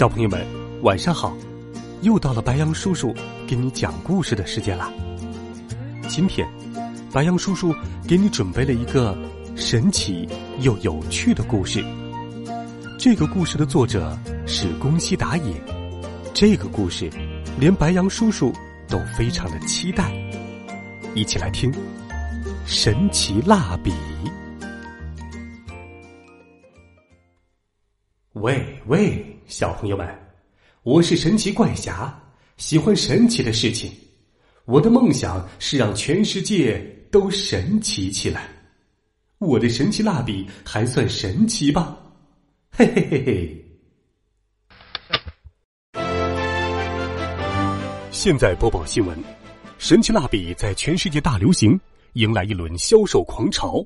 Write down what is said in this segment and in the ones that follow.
小朋友们，晚上好！又到了白羊叔叔给你讲故事的时间了。今天，白羊叔叔给你准备了一个神奇又有趣的故事。这个故事的作者是宫西达也。这个故事，连白羊叔叔都非常的期待。一起来听《神奇蜡笔》。喂喂，小朋友们，我是神奇怪侠，喜欢神奇的事情。我的梦想是让全世界都神奇起来。我的神奇蜡笔还算神奇吧？嘿嘿嘿嘿。现在播报新闻：神奇蜡笔在全世界大流行，迎来一轮销售狂潮。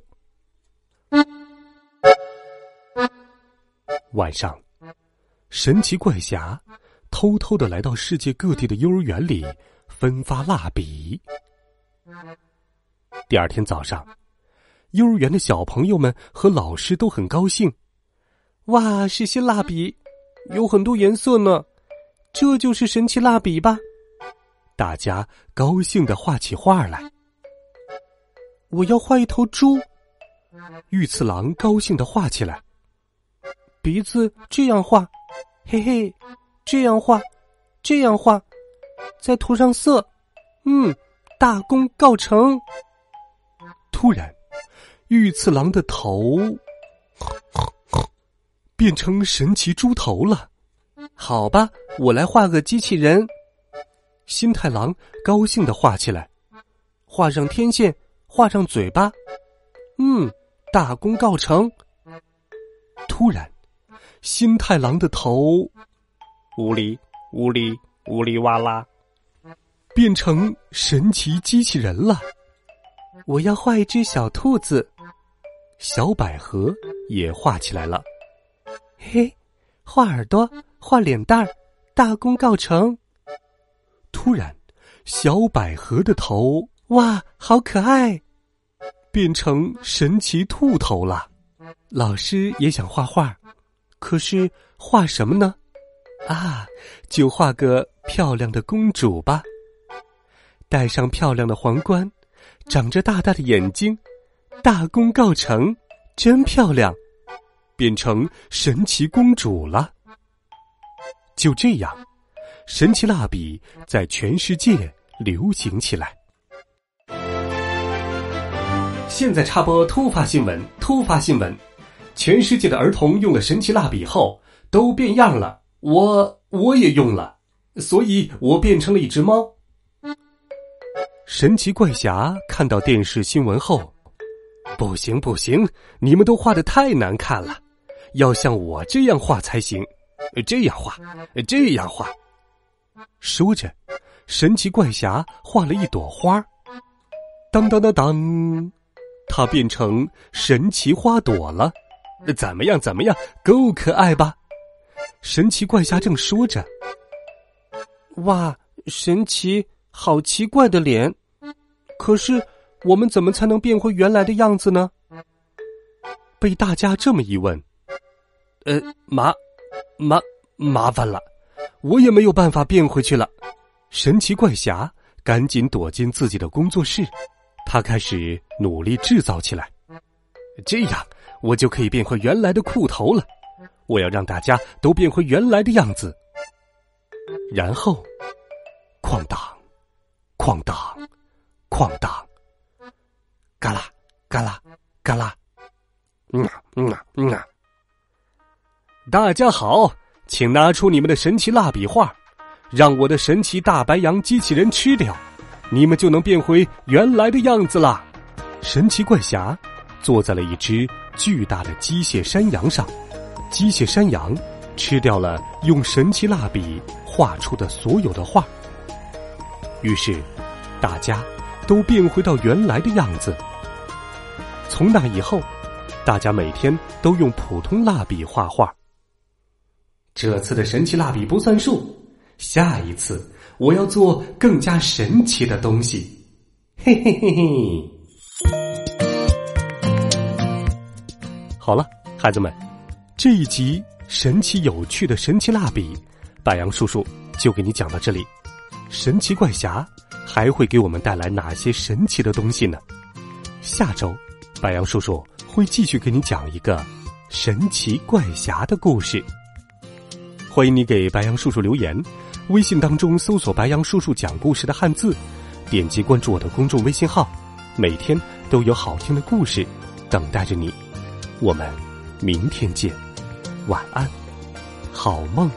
晚上，神奇怪侠偷偷的来到世界各地的幼儿园里分发蜡笔。第二天早上，幼儿园的小朋友们和老师都很高兴。哇，是新蜡笔，有很多颜色呢，这就是神奇蜡笔吧？大家高兴的画起画来。我要画一头猪，御次郎高兴的画起来。鼻子这样画，嘿嘿，这样画，这样画，再涂上色，嗯，大功告成。突然，御次郎的头变成神奇猪头了。好吧，我来画个机器人。新太郎高兴的画起来，画上天线，画上嘴巴，嗯，大功告成。突然。新太郎的头，呜哩呜哩呜哩哇啦，变成神奇机器人了。我要画一只小兔子，小百合也画起来了。嘿，画耳朵，画脸蛋儿，大功告成。突然，小百合的头，哇，好可爱，变成神奇兔头了。老师也想画画。可是画什么呢？啊，就画个漂亮的公主吧。戴上漂亮的皇冠，长着大大的眼睛，大功告成，真漂亮，变成神奇公主了。就这样，神奇蜡笔在全世界流行起来。现在插播突发新闻，突发新闻。全世界的儿童用了神奇蜡笔后都变样了，我我也用了，所以我变成了一只猫。神奇怪侠看到电视新闻后，不行不行，你们都画的太难看了，要像我这样画才行，这样画，这样画。说着，神奇怪侠画了一朵花，当当当当，它变成神奇花朵了。怎么样？怎么样？够可爱吧？神奇怪侠正说着，哇，神奇，好奇怪的脸！可是我们怎么才能变回原来的样子呢？被大家这么一问，呃，麻麻麻烦了，我也没有办法变回去了。神奇怪侠赶紧躲进自己的工作室，他开始努力制造起来，这样。我就可以变回原来的裤头了。我要让大家都变回原来的样子。然后，哐当，哐当，哐当，嘎啦，嘎啦，嘎啦，嗯啊嗯啊嗯啊！大家好，请拿出你们的神奇蜡笔画，让我的神奇大白羊机器人吃掉，你们就能变回原来的样子啦！神奇怪侠坐在了一只。巨大的机械山羊上，机械山羊吃掉了用神奇蜡笔画出的所有的画，于是大家都变回到原来的样子。从那以后，大家每天都用普通蜡笔画画。这次的神奇蜡笔不算数，下一次我要做更加神奇的东西。嘿嘿嘿嘿。好了，孩子们，这一集神奇有趣的神奇蜡笔，白杨叔叔就给你讲到这里。神奇怪侠还会给我们带来哪些神奇的东西呢？下周，白杨叔叔会继续给你讲一个神奇怪侠的故事。欢迎你给白杨叔叔留言，微信当中搜索“白杨叔叔讲故事”的汉字，点击关注我的公众微信号，每天都有好听的故事等待着你。我们明天见，晚安，好梦。